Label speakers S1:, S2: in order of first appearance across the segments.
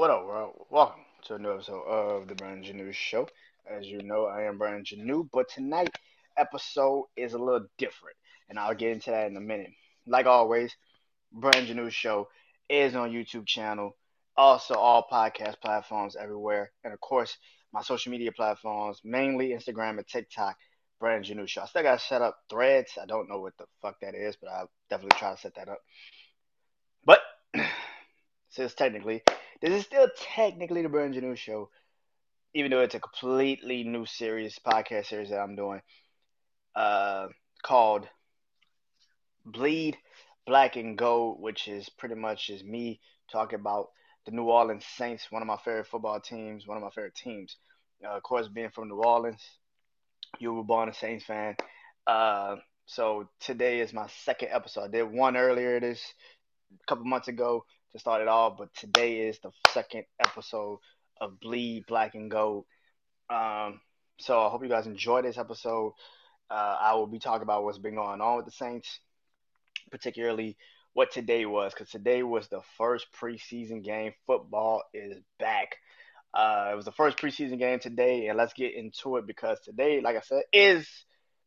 S1: What up, world? Welcome to a new episode of the Brandon Janu Show. As you know, I am Brandon Janu, but tonight episode is a little different, and I'll get into that in a minute. Like always, Brandon Janu Show is on YouTube channel, also all podcast platforms everywhere, and of course my social media platforms, mainly Instagram and TikTok. Brandon Janu Show. I still got to set up threads. I don't know what the fuck that is, but I'll definitely try to set that up. But since technically this is still technically the Brandon Janu Show, even though it's a completely new series, podcast series that I'm doing, uh, called Bleed Black and Gold, which is pretty much is me talking about the New Orleans Saints, one of my favorite football teams, one of my favorite teams. Uh, of course, being from New Orleans, you were born a Saints fan. Uh, so today is my second episode. I did one earlier this a couple months ago to start it off, but today is the second episode of Bleed Black and Gold. Um, so I hope you guys enjoy this episode. Uh, I will be talking about what's been going on with the Saints, particularly what today was, because today was the first preseason game. Football is back. Uh, it was the first preseason game today, and let's get into it because today, like I said, is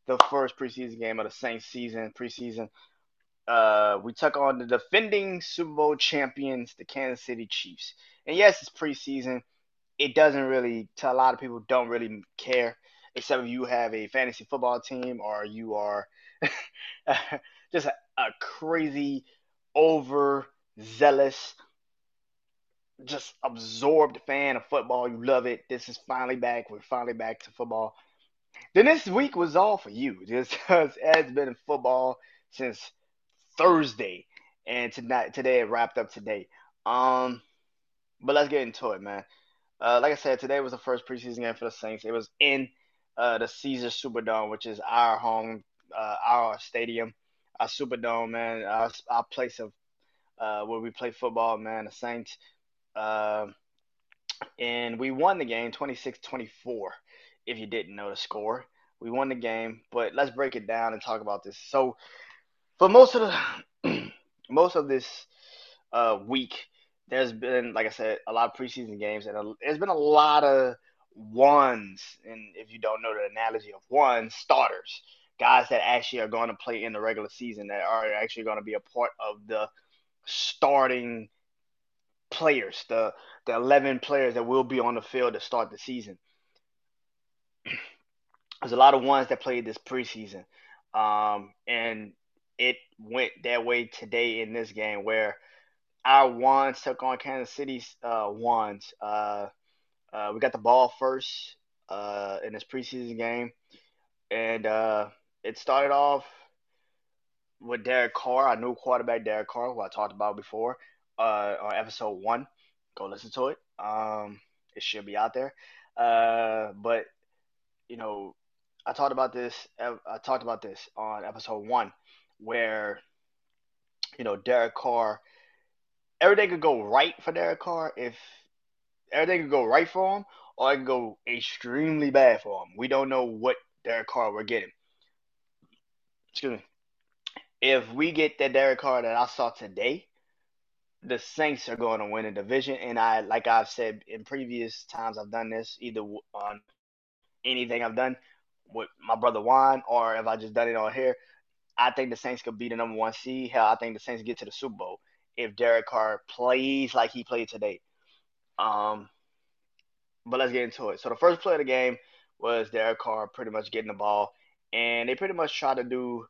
S1: the first preseason game of the Saints season, preseason uh, we took on the defending Super Bowl champions, the Kansas City Chiefs. And yes, it's preseason. It doesn't really, to a lot of people, don't really care, except if you have a fantasy football team or you are just a, a crazy, overzealous, just absorbed fan of football. You love it. This is finally back. We're finally back to football. Then this week was all for you, because it's been football since Thursday, and tonight today it wrapped up today. Um, but let's get into it, man. Uh, like I said, today was the first preseason game for the Saints. It was in uh, the Caesar Superdome, which is our home, uh, our stadium, our Superdome, man. Our, our place of uh, where we play football, man. The Saints. Uh, and we won the game 26-24. If you didn't know the score, we won the game. But let's break it down and talk about this. So for most of the most of this uh, week, there's been, like I said, a lot of preseason games, and a, there's been a lot of ones. And if you don't know the analogy of ones, starters, guys that actually are going to play in the regular season, that are actually going to be a part of the starting players, the the 11 players that will be on the field to start the season. There's a lot of ones that played this preseason, um, and it went that way today in this game where our ones took on Kansas City's uh, ones. Uh, uh, we got the ball first uh, in this preseason game, and uh, it started off with Derek Carr, our new quarterback, Derek Carr, who I talked about before uh, on episode one. Go listen to it. Um, it should be out there. Uh, but you know, I talked about this. I talked about this on episode one where you know Derek Carr, everything could go right for Derek Carr if everything could go right for him, or it could go extremely bad for him. We don't know what Derek Carr we're getting. Excuse me. If we get that Derek Carr that I saw today, the Saints are going to win a division. And I, like I've said in previous times, I've done this either on anything I've done with my brother Juan, or if I just done it on here. I think the Saints could be the number one seed. Hell, I think the Saints get to the Super Bowl if Derek Carr plays like he played today. Um, but let's get into it. So the first play of the game was Derek Carr pretty much getting the ball, and they pretty much tried to do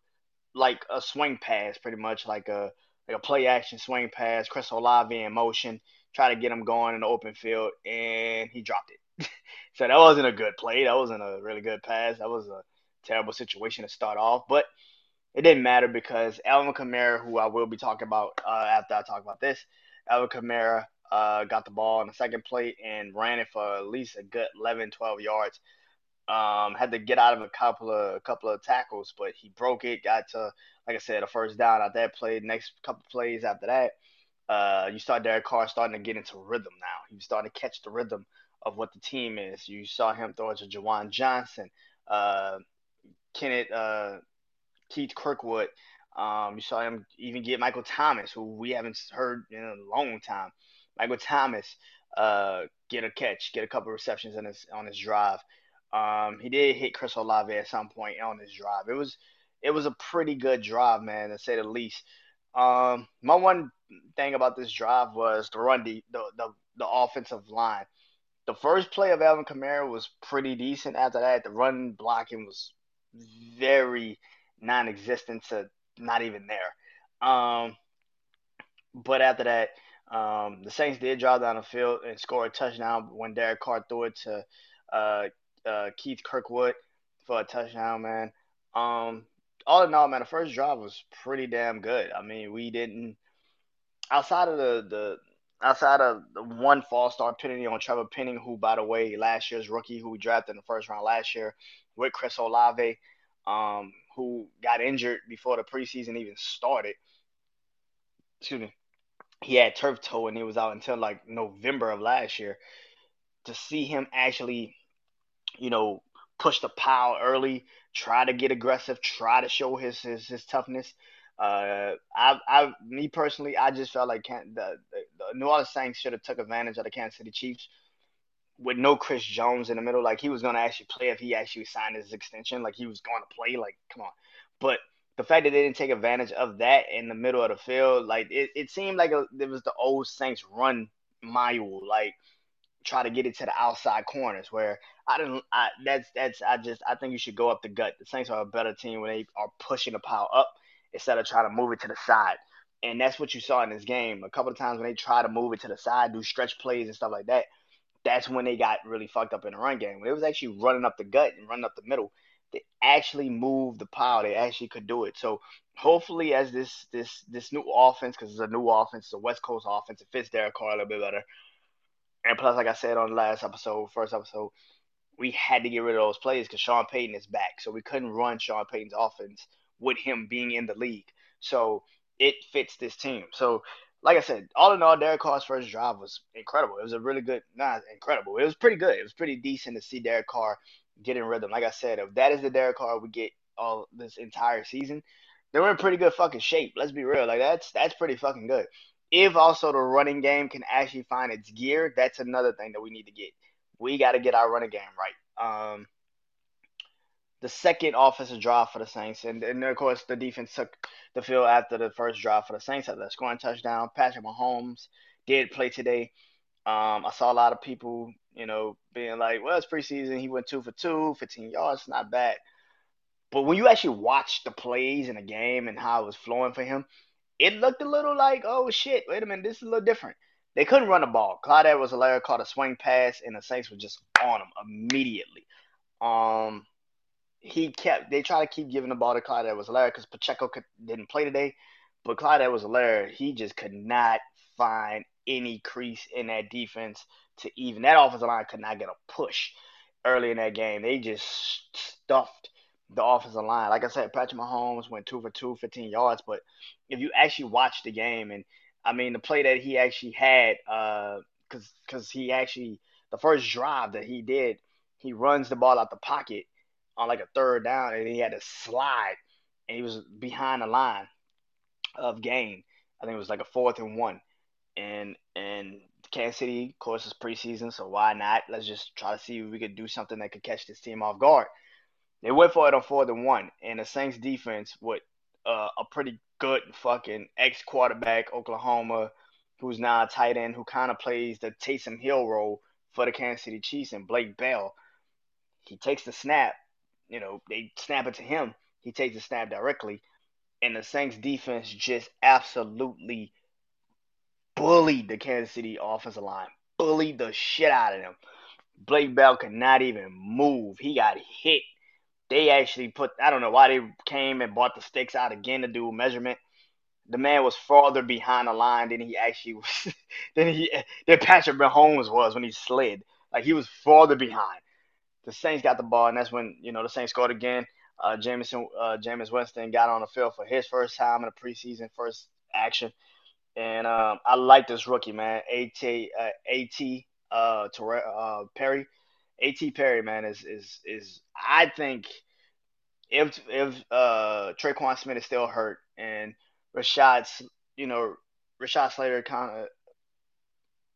S1: like a swing pass, pretty much like a like a play action swing pass. Chris Olave in motion, try to get him going in the open field, and he dropped it. so that wasn't a good play. That wasn't a really good pass. That was a terrible situation to start off, but it didn't matter because Alvin Kamara, who I will be talking about uh, after I talk about this, Alvin Kamara uh, got the ball on the second plate and ran it for at least a good 11, 12 yards. Um, had to get out of a couple of a couple of tackles, but he broke it. Got to, like I said, a first down at that play. Next couple plays after that, uh, you saw Derek Carr starting to get into rhythm now. He was starting to catch the rhythm of what the team is. You saw him throw it to Juwan Johnson, uh, Kenneth, uh, Keith Kirkwood. Um, you saw him even get Michael Thomas, who we haven't heard in a long time. Michael Thomas uh, get a catch, get a couple receptions on his on his drive. Um, he did hit Chris Olave at some point on his drive. It was it was a pretty good drive, man, to say the least. Um, my one thing about this drive was the run, the the the, the offensive line. The first play of Alvin Kamara was pretty decent. After that, the run blocking was very non-existent to not even there. Um, but after that, um, the Saints did drive down the field and score a touchdown when Derek Carr threw it to uh, uh, Keith Kirkwood for a touchdown, man. Um, all in all, man, the first drive was pretty damn good. I mean, we didn't outside of the the outside of the one false start penalty on Trevor Penning, who by the way, last year's rookie who we drafted in the first round last year with Chris Olave, um, who got injured before the preseason even started. Excuse me. He had turf toe and he was out until like November of last year. To see him actually, you know, push the pile early, try to get aggressive, try to show his his, his toughness. Uh, I, I, me personally, I just felt like Can- the, the, the New Orleans Saints should have took advantage of the Kansas City Chiefs with no Chris Jones in the middle. Like he was going to actually play if he actually signed his extension. Like he was going to play. Like come on, but the fact that they didn't take advantage of that in the middle of the field, like it, it seemed like a, it was the old Saints run mile. Like try to get it to the outside corners where I didn't. I that's that's I just I think you should go up the gut. The Saints are a better team when they are pushing the pile up instead of trying to move it to the side. And that's what you saw in this game. A couple of times when they try to move it to the side, do stretch plays and stuff like that, that's when they got really fucked up in the run game. When it was actually running up the gut and running up the middle, they actually moved the pile. They actually could do it. So hopefully, as this this this new offense, because it's a new offense, it's a West Coast offense, it fits Derek Carr a little bit better. And plus, like I said on the last episode, first episode, we had to get rid of those plays because Sean Payton is back. So we couldn't run Sean Payton's offense with him being in the league. So it fits this team. So, like I said, all in all, Derek Carr's first drive was incredible. It was a really good, not incredible. It was pretty good. It was pretty decent to see Derek Carr get in rhythm. Like I said, if that is the Derek Carr we get all this entire season, then we're in pretty good fucking shape. Let's be real. Like that's that's pretty fucking good. If also the running game can actually find its gear, that's another thing that we need to get. We got to get our running game right. Um, the second offensive drive for the Saints, and, and of course the defense took the field after the first drive for the Saints after the scoring touchdown. Patrick Mahomes did play today. Um, I saw a lot of people, you know, being like, "Well, it's preseason. He went two for two, 15 yards, not bad." But when you actually watch the plays in the game and how it was flowing for him, it looked a little like, oh shit, wait a minute, this is a little different. They couldn't run the ball. Clyde Edwards-Helaire caught a swing pass, and the Saints were just on him immediately. Um, he kept they try to keep giving the ball to Clyde Edwards-Helaire because Pacheco could, didn't play today, but Clyde Edwards-Helaire he just could not find any crease in that defense to even that offensive line could not get a push early in that game. They just stuffed the offensive line. Like I said, Patrick Mahomes went two for two, 15 yards. But if you actually watch the game, and I mean the play that he actually had, because uh, because he actually the first drive that he did, he runs the ball out the pocket on like a third down, and he had to slide, and he was behind the line of gain. I think it was like a fourth and one, and and Kansas City, of course, is preseason, so why not? Let's just try to see if we could do something that could catch this team off guard. They went for it on fourth and one, and the Saints defense with uh, a pretty good fucking ex quarterback, Oklahoma, who's now a tight end, who kind of plays the Taysom Hill role for the Kansas City Chiefs, and Blake Bell. He takes the snap, you know, they snap it to him. He takes the snap directly, and the Saints defense just absolutely bullied the Kansas City offensive line, bullied the shit out of them. Blake Bell could not even move. He got hit. They actually put, I don't know why they came and bought the sticks out again to do a measurement. The man was farther behind the line than he actually was, than he, than Patrick Mahomes was when he slid. Like he was farther behind the Saints got the ball, and that's when you know the Saints scored again. Uh, Jameson, uh, Winston got on the field for his first time in a preseason, first action, and um, I like this rookie man, A.T. uh, A.T. uh, uh, Perry, A.T. Perry man is is is I think if if uh Tre'Quan Smith is still hurt and Rashad, you know Rashad Slater kind of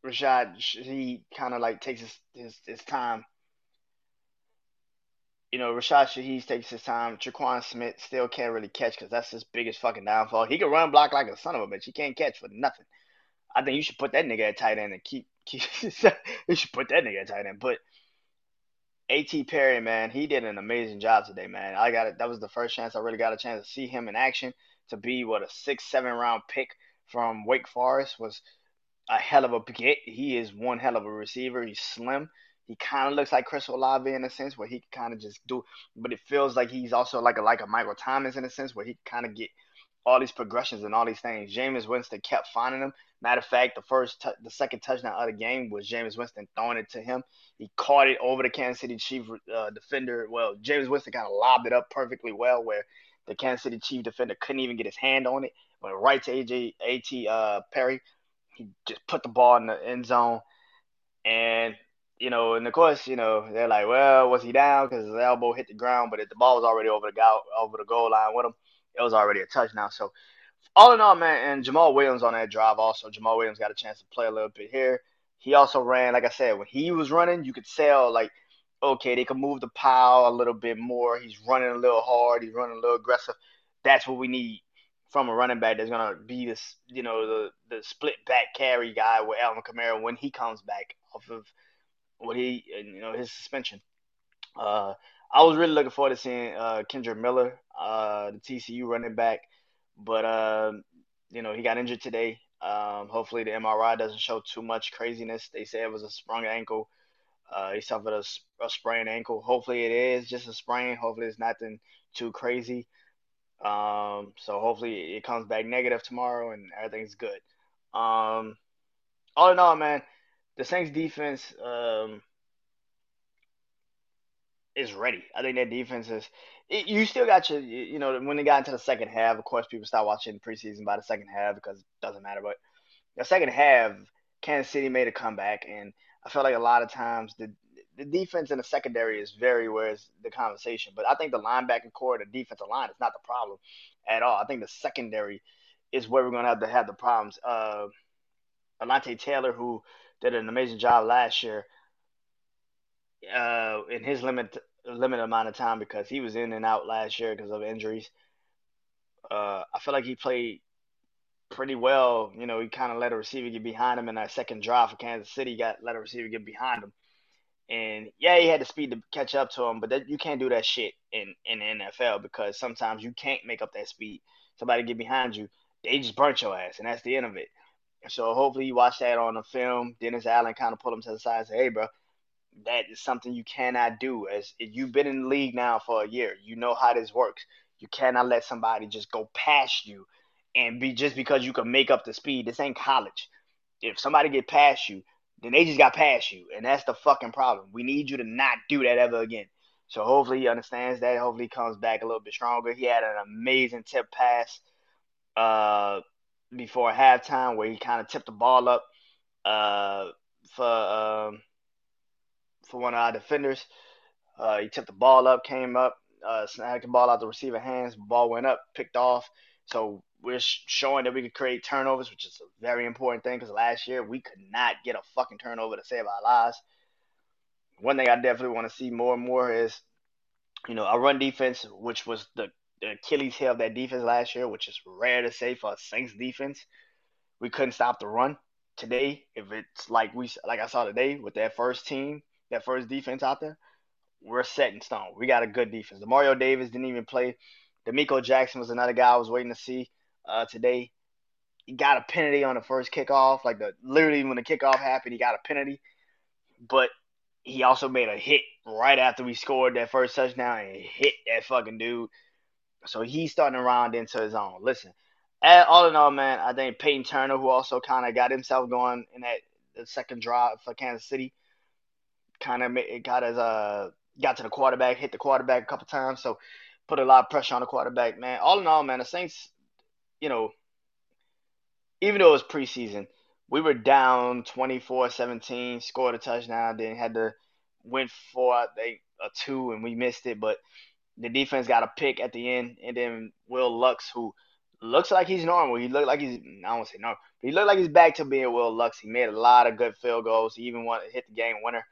S1: Rashad he kind of like takes his, his his time. You know, Rashad Shaheed takes his time. Tre'Quan Smith still can't really catch because that's his biggest fucking downfall. He can run block like a son of a bitch. He can't catch for nothing. I think you should put that nigga at tight end and keep keep. you should put that nigga at tight end. But A.T. Perry, man, he did an amazing job today, man. I got it. That was the first chance I really got a chance to see him in action. To be what a six, seven round pick from Wake Forest was a hell of a get. He is one hell of a receiver. He's slim. He kind of looks like Chris Olave in a sense where he can kind of just do, but it feels like he's also like a like a Michael Thomas in a sense where he kind of get all these progressions and all these things. Jameis Winston kept finding him. Matter of fact, the first, t- the second touchdown of the game was Jameis Winston throwing it to him. He caught it over the Kansas City Chief uh, defender. Well, Jameis Winston kind of lobbed it up perfectly well, where the Kansas City Chief defender couldn't even get his hand on it. Went right to AJ A.T. uh, Perry. He just put the ball in the end zone, and you know, and of course, you know, they're like, well, was he down because his elbow hit the ground, but if the ball was already over the go- over the goal line with him, it was already a touchdown. So all in all, man, and Jamal Williams on that drive also. Jamal Williams got a chance to play a little bit here. He also ran, like I said, when he was running, you could tell like, okay, they could move the pile a little bit more. He's running a little hard. He's running a little aggressive. That's what we need from a running back that's gonna be this, you know, the the split back carry guy with Alvin Kamara when he comes back off of what he, you know, his suspension. Uh, I was really looking forward to seeing uh, Kendre Miller, uh, the TCU running back, but um, you know he got injured today. Um, hopefully the MRI doesn't show too much craziness. They say it was a sprung ankle. Uh, he suffered a, a sprained ankle. Hopefully it is just a sprain. Hopefully it's nothing too crazy. Um, so hopefully it comes back negative tomorrow and everything's good. Um, all in all, man, the Saints defense um, is ready. I think that defense is. It, you still got your, you know, when they got into the second half, of course, people start watching preseason by the second half because it doesn't matter. But the second half, Kansas City made a comeback, and I felt like a lot of times the the defense in the secondary is very where's the conversation. But I think the linebacker core, the defensive line, is not the problem at all. I think the secondary is where we're gonna have to have the problems. Uh, Alontae Taylor, who did an amazing job last year, uh, in his limit limited amount of time because he was in and out last year because of injuries. Uh, I feel like he played pretty well. You know, he kind of let a receiver get behind him in that second drive for Kansas City. Got let a receiver get behind him, and yeah, he had the speed to catch up to him. But that, you can't do that shit in in the NFL because sometimes you can't make up that speed. Somebody get behind you, they just burnt your ass, and that's the end of it. So hopefully you watch that on the film. Dennis Allen kind of pulled him to the side and say, "Hey, bro, that is something you cannot do. As you've been in the league now for a year, you know how this works. You cannot let somebody just go past you and be just because you can make up the speed. This ain't college. If somebody get past you, then they just got past you, and that's the fucking problem. We need you to not do that ever again. So hopefully he understands that. Hopefully he comes back a little bit stronger. He had an amazing tip pass uh, before halftime where he kind of tipped the ball up uh, for um, for one of our defenders. Uh, he tipped the ball up, came up, uh, snagged the ball out the receiver hands. Ball went up, picked off. So we're showing that we could create turnovers, which is a very important thing because last year we could not get a fucking turnover to save our lives. One thing I definitely want to see more and more is, you know, our run defense, which was the, the Achilles heel of that defense last year, which is rare to say for a Saints defense. We couldn't stop the run. Today, if it's like we like I saw today with that first team, that first defense out there, we're set in stone. We got a good defense. Mario Davis didn't even play. D'Marco Jackson was another guy I was waiting to see uh, today. He got a penalty on the first kickoff. Like the literally when the kickoff happened, he got a penalty. But he also made a hit right after we scored that first touchdown and hit that fucking dude. So he's starting to round into his own. Listen, all in all, man, I think Peyton Turner, who also kind of got himself going in that second drive for Kansas City, kind of got his uh got to the quarterback, hit the quarterback a couple times, so put a lot of pressure on the quarterback, man. All in all, man, the Saints, you know, even though it was preseason, we were down 24-17, scored a touchdown, then had to went for think a two and we missed it, but the defense got a pick at the end, and then Wil Lutz, who looks like he's normal. He looked like he's I don't say normal, but he looked like he's back to being Wil Lutz. He made a lot of good field goals. He even wanted hit the game winner.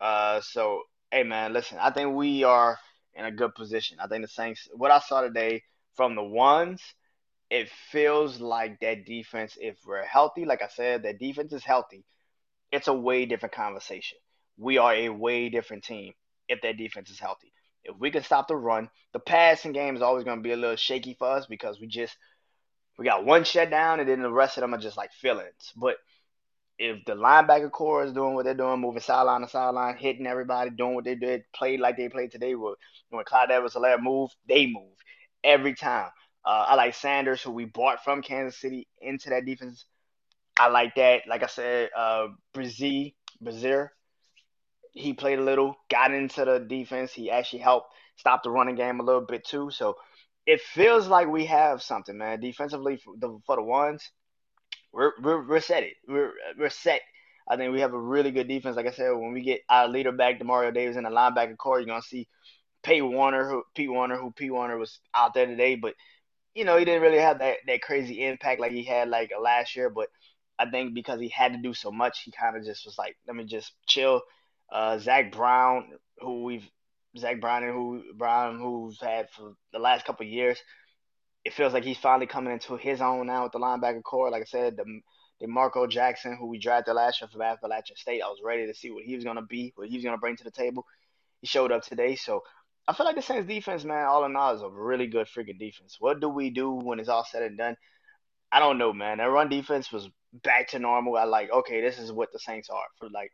S1: Uh, so hey man, listen, I think we are in a good position. I think the Saints. What I saw today from the ones, it feels like that defense. If we're healthy, like I said, that defense is healthy. It's a way different conversation. We are a way different team if that defense is healthy. If we can stop the run, the passing game is always going to be a little shaky for us because we just we got one shutdown and then the rest of them are just like fillings. But if the linebacker core is doing what they're doing, moving sideline to sideline, hitting everybody, doing what they did, played like they played today, when Clyde Edwards-Helaire move, they move every time. Uh, I like Saunders, who we bought from Kansas City into that defense. I like that. Like I said, uh, Brazil, Brazier, he played a little, got into the defense. He actually helped stop the running game a little bit too. So it feels like we have something, man. Defensively for the, for the ones, we're, we're we're set. It we're we're set. I think we have a really good defense. Like I said, when we get our leader back, Demario Davis, in the linebacker core, you're gonna see Pete Werner, who Pete Werner, who Pete Werner was out there today, but you know he didn't really have that that crazy impact like he had like last year. But I think because he had to do so much, he kind of just was like, let me just chill. Uh, Zack Baun, who we've Zack Baun and who Baun, who's had for the last couple years, it feels like he's finally coming into his own now with the linebacker core. Like I said, the D'Marco Jackson, who we drafted last year from Appalachian State, I was ready to see what he was gonna be, what he was gonna bring to the table. He showed up today, so I feel like the Saints defense, man, all in all, is a really good freaking defense. What do we do when it's all said and done? I don't know, man. That run defense was back to normal. I like, okay, this is what the Saints are for like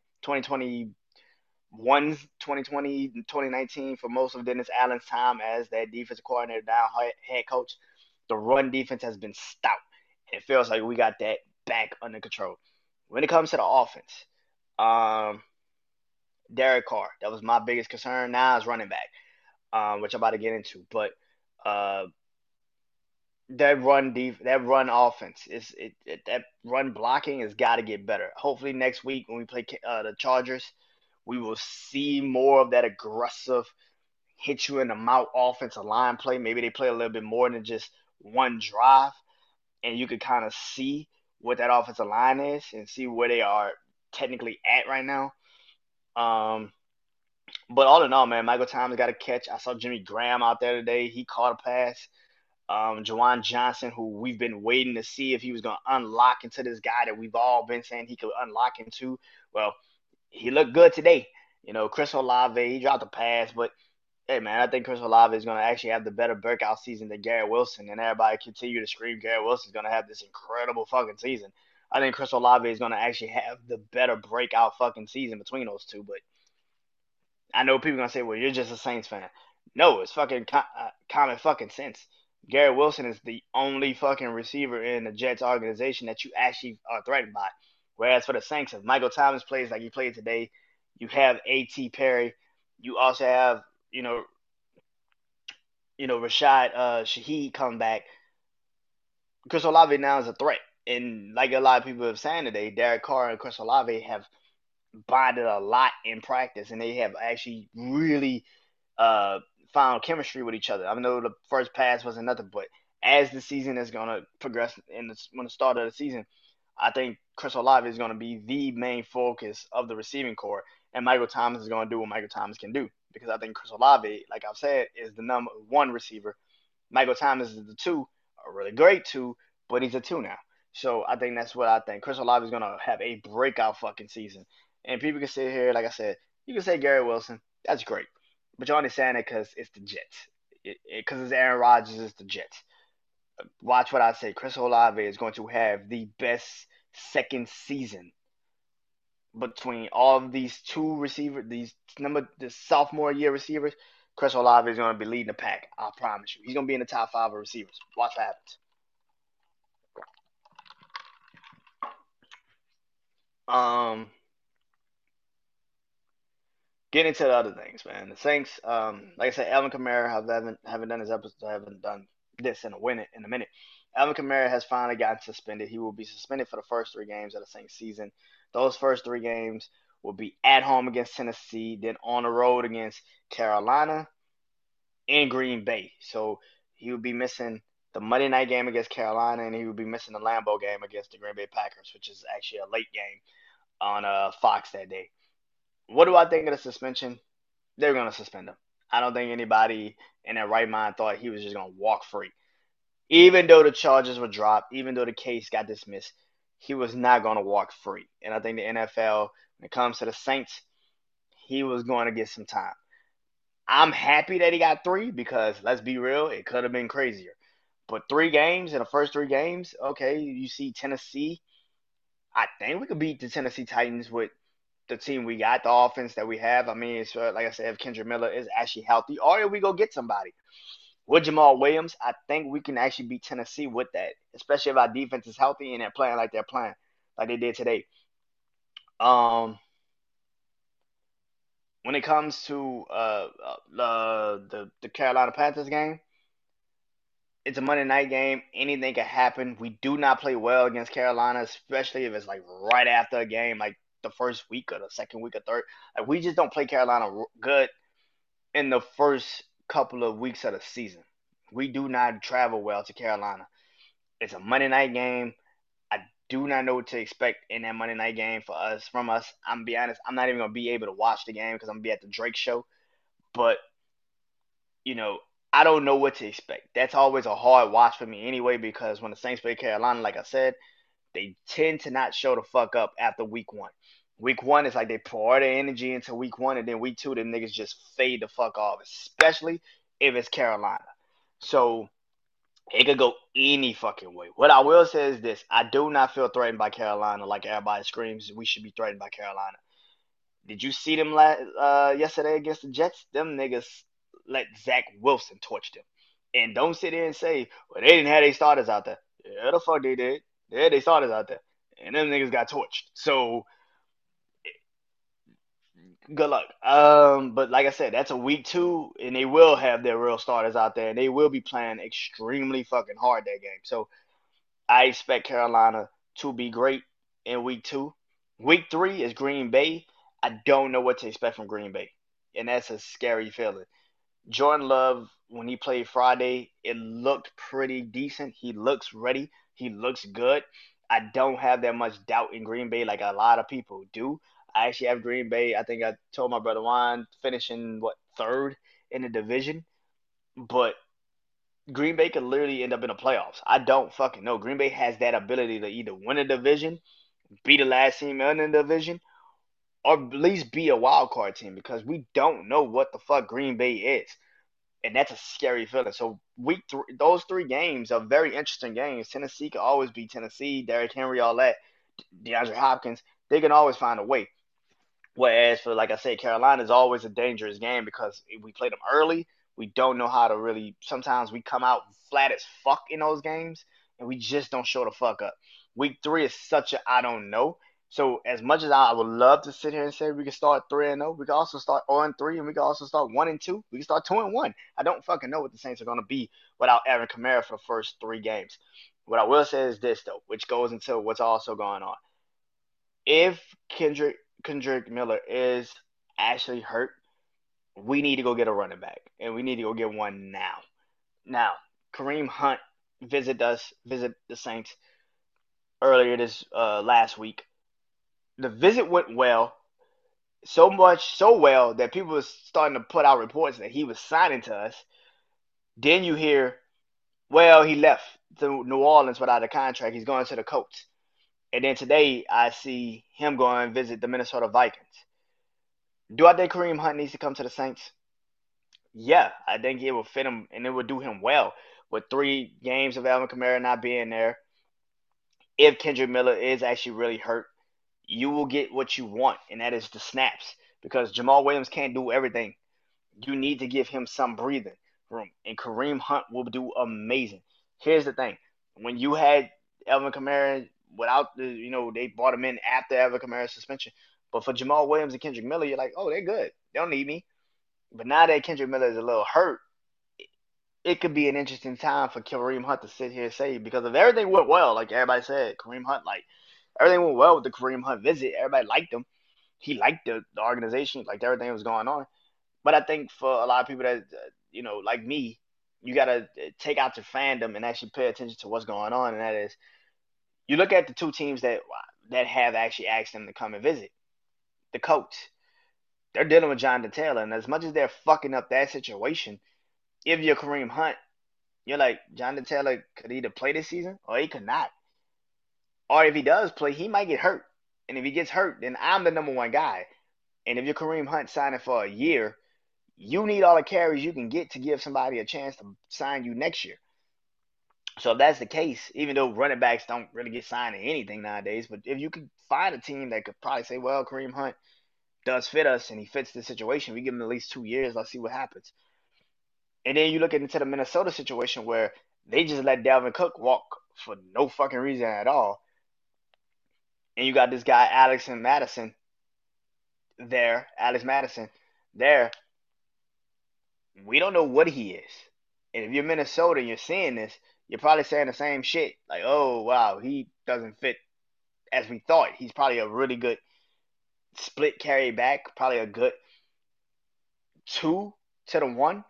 S1: 2021, 2020, 2019 for most of Dennis Allen's time as that defensive coordinator, now head coach. The run defense has been stout. It feels like we got that back under control. When it comes to the offense, um, Derek Carr, that was my biggest concern. Now is running back, um, which I'm about to get into. But uh, that run def- that run offense is it, it that run blocking has got to get better. Hopefully next week when we play uh, the Chargers, we will see more of that aggressive hit you in the mouth offensive line play. Maybe they play a little bit more than just one drive, and you could kind of see what that offensive line is and see where they are technically at right now. Um, but all in all, man, Michael Thomas got a catch. I saw Jimmy Graham out there today. He caught a pass. Um, Juwan Johnson, who we've been waiting to see if he was going to unlock into this guy that we've all been saying he could unlock into. Well, he looked good today. You know, Chris Olave, he dropped a pass, but hey, man, I think Chris Olave is going to actually have the better breakout season than Garrett Wilson, and everybody continue to scream Garrett Wilson is going to have this incredible fucking season. I think Chris Olave is going to actually have the better breakout fucking season between those two, but I know people are going to say, well, you're just a Saints fan. No, it's fucking uh, common fucking sense. Garrett Wilson is the only fucking receiver in the Jets organization that you actually are threatened by. Whereas for the Saints, if Michael Thomas plays like he played today, you have A.T. Perry. You also have, you know, you know, Rashad uh, Shaheed come back. Chris Olave now is a threat. And like a lot of people have said today, Derek Carr and Chris Olave have bonded a lot in practice, and they have actually really uh, found chemistry with each other. I know the first pass wasn't nothing, but as the season is gonna progress in the, when the start of the season, I think Chris Olave is gonna be the main focus of the receiving core, and Michael Thomas is gonna do what Michael Thomas can do because I think Chris Olave, like I've said, is the number one receiver. Michael Thomas is the two, a really great two, but he's a two now. So I think that's what I think. Chris Olave is gonna have a breakout fucking season, and people can sit here, like I said, you can say Gary Wilson, that's great. But you're only saying it because it's the Jets. Because it, it, it's Aaron Rodgers, it's the Jets. Watch what I say. Chris Olave is going to have the best second season between all of these two receivers, these number the sophomore year receivers. Chris Olave is going to be leading the pack. I promise you. He's going to be in the top five of receivers. Watch what happens. Um, get into the other things, man. The Saints, um, like I said, Alvin Kamara have haven't haven't done his episode, haven't done this in a minute. In a minute, Alvin Kamara has finally gotten suspended. He will be suspended for the first three games of the same season. Those first three games will be at home against Tennessee, then on the road against Carolina and Green Bay. So he will be missing the Monday night game against Carolina, and he would be missing the Lambeau game against the Green Bay Packers, which is actually a late game on uh, Fox that day. What do I think of the suspension? They're gonna suspend him. I don't think anybody in their right mind thought he was just gonna walk free. Even though the charges were dropped, even though the case got dismissed, he was not gonna walk free. And I think the NFL, when it comes to the Saints, he was going to get some time. I'm happy that he got three because let's be real, it could have been crazier. But three games in the first three games, okay, you see Tennessee. I think we could beat the Tennessee Titans with the team we got, the offense that we have. I mean, it's uh, like I said, if Kendre Miller is actually healthy, or if we go get somebody with Jamal Williams, I think we can actually beat Tennessee with that, especially if our defense is healthy and they're playing like they're playing, like they did today. Um, when it comes to uh, uh the the Carolina Panthers game, it's a Monday night game. Anything can happen. We do not play well against Carolina, especially if it's like right after a game, like the first week or the second week or third. Like we just don't play Carolina good in the first couple of weeks of the season. We do not travel well to Carolina. It's a Monday night game. I do not know what to expect in that Monday night game for us from us. I'm gonna be honest, I'm not even gonna be able to watch the game because I'm gonna be at the Drake show. But you know, I don't know what to expect. That's always a hard watch for me anyway because when the Saints play Carolina, like I said, they tend to not show the fuck up after week one. Week one is like they pour their energy into week one, and then week two, the niggas just fade the fuck off, especially if it's Carolina. So it could go any fucking way. What I will say is this I do not feel threatened by Carolina like everybody screams we should be threatened by Carolina. Did you see them last, uh, yesterday against the Jets? Them niggas let Zach Wilson torch them. And don't sit there and say, well, they didn't have their starters out there. Yeah, the fuck they did. Yeah, they starters out there. And them niggas got torched. So good luck. Um, but like I said, that's a week two, and they will have their real starters out there, and they will be playing extremely fucking hard that game. So I expect Carolina to be great in week two. Week three is Green Bay. I don't know what to expect from Green Bay, and that's a scary feeling. Jordan Love, when he played Friday, it looked pretty decent. He looks ready. He looks good. I don't have that much doubt in Green Bay like a lot of people do. I actually have Green Bay. I think I told my brother Juan finishing what third in the division, but Green Bay could literally end up in the playoffs. I don't fucking know. Green Bay has that ability to either win a division, be the last team in the division, or at least be a wild card team because we don't know what the fuck Green Bay is. And that's a scary feeling. So week those three games are very interesting games. Tennessee can always be Tennessee, Derrick Henry, all that, DeAndre Hopkins. They can always find a way. Whereas for like I said, Carolina is always a dangerous game because we play them early. We don't know how to really. Sometimes we come out flat as fuck in those games, and we just don't show the fuck up. Week three is such a I don't know. So as much as I would love to sit here and say we can start three and zero, we can also start zero and three, and we can also start one and two. We can start two and one. I don't fucking know what the Saints are gonna be without Aaron Kamara for the first three games. What I will say is this though, which goes into what's also going on. If Kendrick Kendrick Miller is actually hurt, we need to go get a running back, and we need to go get one now. Now, Kareem Hunt visit us, visit the Saints earlier this uh, last week. The visit went well, so much so well that people were starting to put out reports that he was signing to us. Then you hear, well, he left to New Orleans without a contract. He's going to the Colts. And then today I see him going and visit the Minnesota Vikings. Do I think Kareem Hunt needs to come to the Saints? Yeah, I think it will fit him and it would do him well with three games of Alvin Kamara not being there. If Kendrick Miller is actually really hurt, you will get what you want, and that is the snaps. Because Jamal Williams can't do everything. You need to give him some breathing room. And Kareem Hunt will do amazing. Here's the thing. When you had Alvin Kamara without the, you know, they brought him in after Alvin Kamara's suspension. But for Jamal Williams and Kendrick Miller, you're like, oh, they're good. They don't need me. But now that Kendrick Miller is a little hurt, it, could be an interesting time for Kareem Hunt to sit here and say, because if everything went well, like everybody said, Kareem Hunt, like, everything went well with the Kareem Hunt visit. Everybody liked him. He liked the, the organization, like everything was going on. But I think for a lot of people that, uh, you know, like me, you got to take out your fandom and actually pay attention to what's going on, and that is you look at the two teams that that have actually asked them to come and visit. The Colts, they're dealing with John Taylor, and as much as they're fucking up that situation, if you're Kareem Hunt, you're like John Taylor could either play this season or he could not. Or if he does play, he might get hurt. And if he gets hurt, then I'm the number one guy. And if you're Kareem Hunt signing for a year, you need all the carries you can get to give somebody a chance to sign you next year. So if that's the case, even though running backs don't really get signed to anything nowadays, but if you could find a team that could probably say, well, Kareem Hunt does fit us and he fits the situation, we give him at least two years, let's see what happens. And then you look into the Minnesota situation where they just let Dalvin Cook walk for no fucking reason at all. And you got this guy, Alexander Mattison, there, Alex Mattison, there we don't know what he is. And if you're Minnesota and you're seeing this, you're probably saying the same shit. Like, oh wow, he doesn't fit as we thought. He's probably a really good split carry back, probably a good two to the one,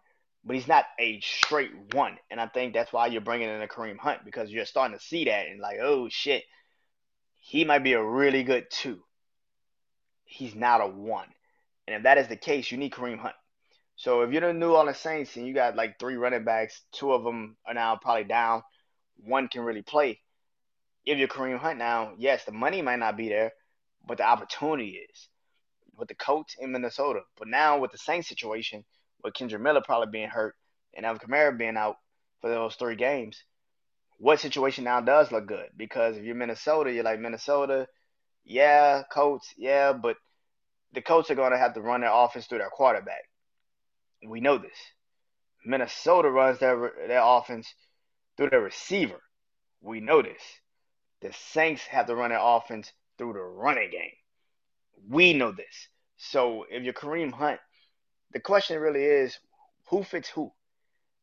S1: but he's not a straight one. And I think that's why you're bringing in a Kareem Hunt because you're starting to see that and like, oh shit, he might be a really good two. He's not a one. And if that is the case, you need Kareem Hunt. So if you're the New Orleans Saints and you got like three running backs, two of them are now probably down, one can really play. If you're Kareem Hunt now, yes, the money might not be there, but the opportunity is with the Colts in Minnesota. But now with the Saints situation, with Kendre Miller probably being hurt and Alvin Kamara being out for those three games, what situation now does look good? Because if you're Minnesota, you're like Minnesota, yeah, Colts, yeah, but the Colts are going to have to run their offense through their quarterback. We know this. Minnesota runs their their offense through their receiver. We know this. The Saints have to run their offense through the running game. We know this. So if you're Kareem Hunt, the question really is who fits who?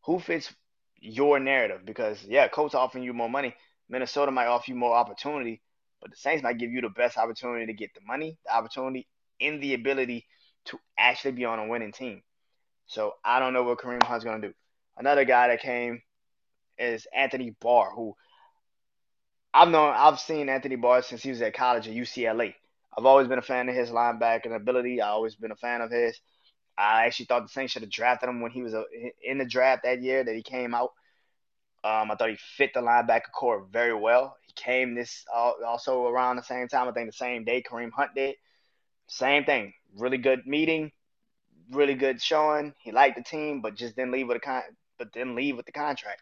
S1: Who fits your narrative? Because yeah, Colts offering you more money. Minnesota might offer you more opportunity, but the Saints might give you the best opportunity to get the money, the opportunity, and the ability to actually be on a winning team. So I don't know what Kareem Hunt's going to do. Another guy that came is Anthony Barr, who I've known, I've seen Anthony Barr since he was at college at UCLA. I've always been a fan of his linebacking ability. I've always been a fan of his. I actually thought the Saints should have drafted him when he was in the draft that year that he came out. Um, I thought he fit the linebacker core very well. He came this also around the same time. I think the same day Kareem Hunt did. Same thing. Really good meeting really good showing. He liked the team, but just didn't leave with a con- but didn't leave with the contract,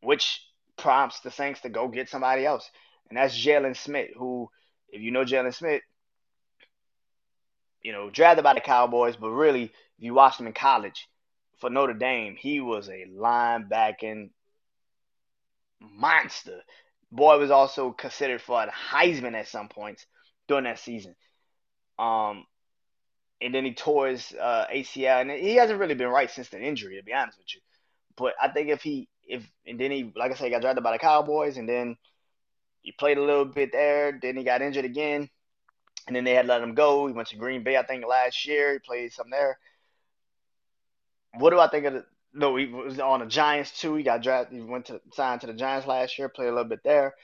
S1: which prompts the Saints to go get somebody else, and that's Jaylon Smith, who, if you know Jaylon Smith, you know drafted by the Cowboys, but really, if you watched him in college for Notre Dame, he was a linebacking monster. Boy was also considered for a Heisman at some points during that season. Um, and then he tore his uh, ACL, and he hasn't really been right since the injury, to be honest with you. But I think if he, if and then he, like I said, he got drafted by the Cowboys, and then he played a little bit there. Then he got injured again, and then they had let him go. He went to Green Bay, I think, last year. He played some there. What do I think of the? No, he was on the Giants too. He got drafted. He went to signed to the Giants last year. Played a little bit there.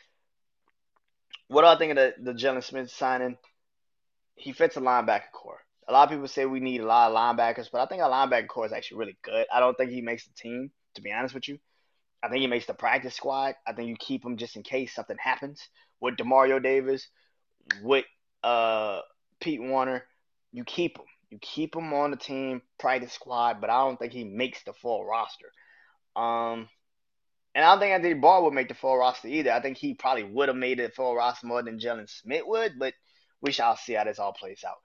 S1: What do I think of the the Jaylon Smith signing? He fits a linebacker core a lot of people say we need a lot of linebackers, but I think our linebacker core is actually really good. I don't think he makes the team, to be honest with you. I think he makes the practice squad. I think you keep him just in case something happens with Demario Davis, with uh, Pete Werner. You keep him. You keep him on the team, practice squad, but I don't think he makes the full roster. Um, and I don't think Anthony Barr would make the full roster either. I think he probably would have made the full roster more than Jaylon Smith would, but we shall see how this all plays out.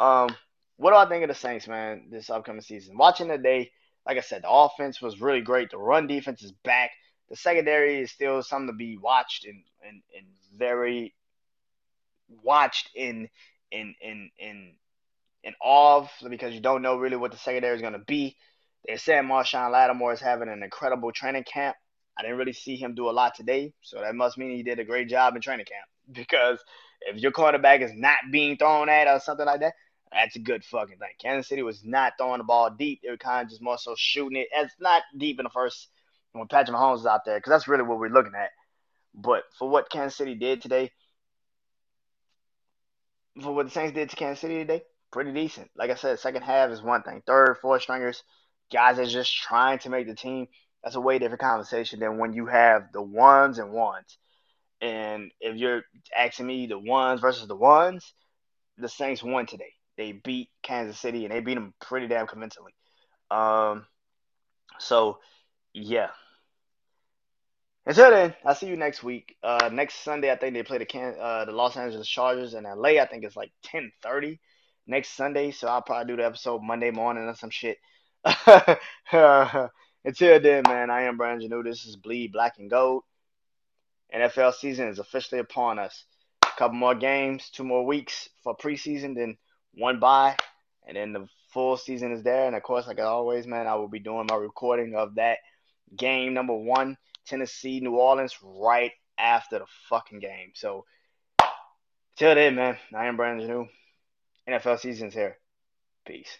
S1: Um, what do I think of the Saints, man, this upcoming season? Watching today, like I said, the offense was really great. The run defense is back. The secondary is still something to be watched and and, and very watched in in in in in awe because you don't know really what the secondary is going to be. They said Marshon Lattimore is having an incredible training camp. I didn't really see him do a lot today, so that must mean he did a great job in training camp. Because if your quarterback is not being thrown at or something like that, That's a good fucking thing. Kansas City was not throwing the ball deep. They were kind of just more so shooting it. It's not deep in the first when Patrick Mahomes is out there because that's really what we're looking at. But for what Kansas City did today, for what the Saints did to Kansas City today, pretty decent. Like I said, second half is one thing. Third, fourth stringers, guys are just trying to make the team. That's a way different conversation than when you have the ones and ones. And if you're asking me the ones versus the ones, the Saints won today. They beat Kansas City and they beat them pretty damn convincingly. Um, so yeah. Until then, I'll see you next week. Uh, next Sunday, I think they play the Can- uh, the Los Angeles Chargers in LA. I think it's like ten thirty next Sunday. So I'll probably do the episode Monday morning or some shit. Until then, man, I am Brandon Janeau. This is Bleed Black and Gold. NFL season is officially upon us. A couple more games, two more weeks for preseason, then one bye, and then the full season is there. And of course, like always, man, I will be doing my recording of that game number one, Tennessee, New Orleans, right after the fucking game. So, till then, man, I am Brandon New. NFL season's here. Peace.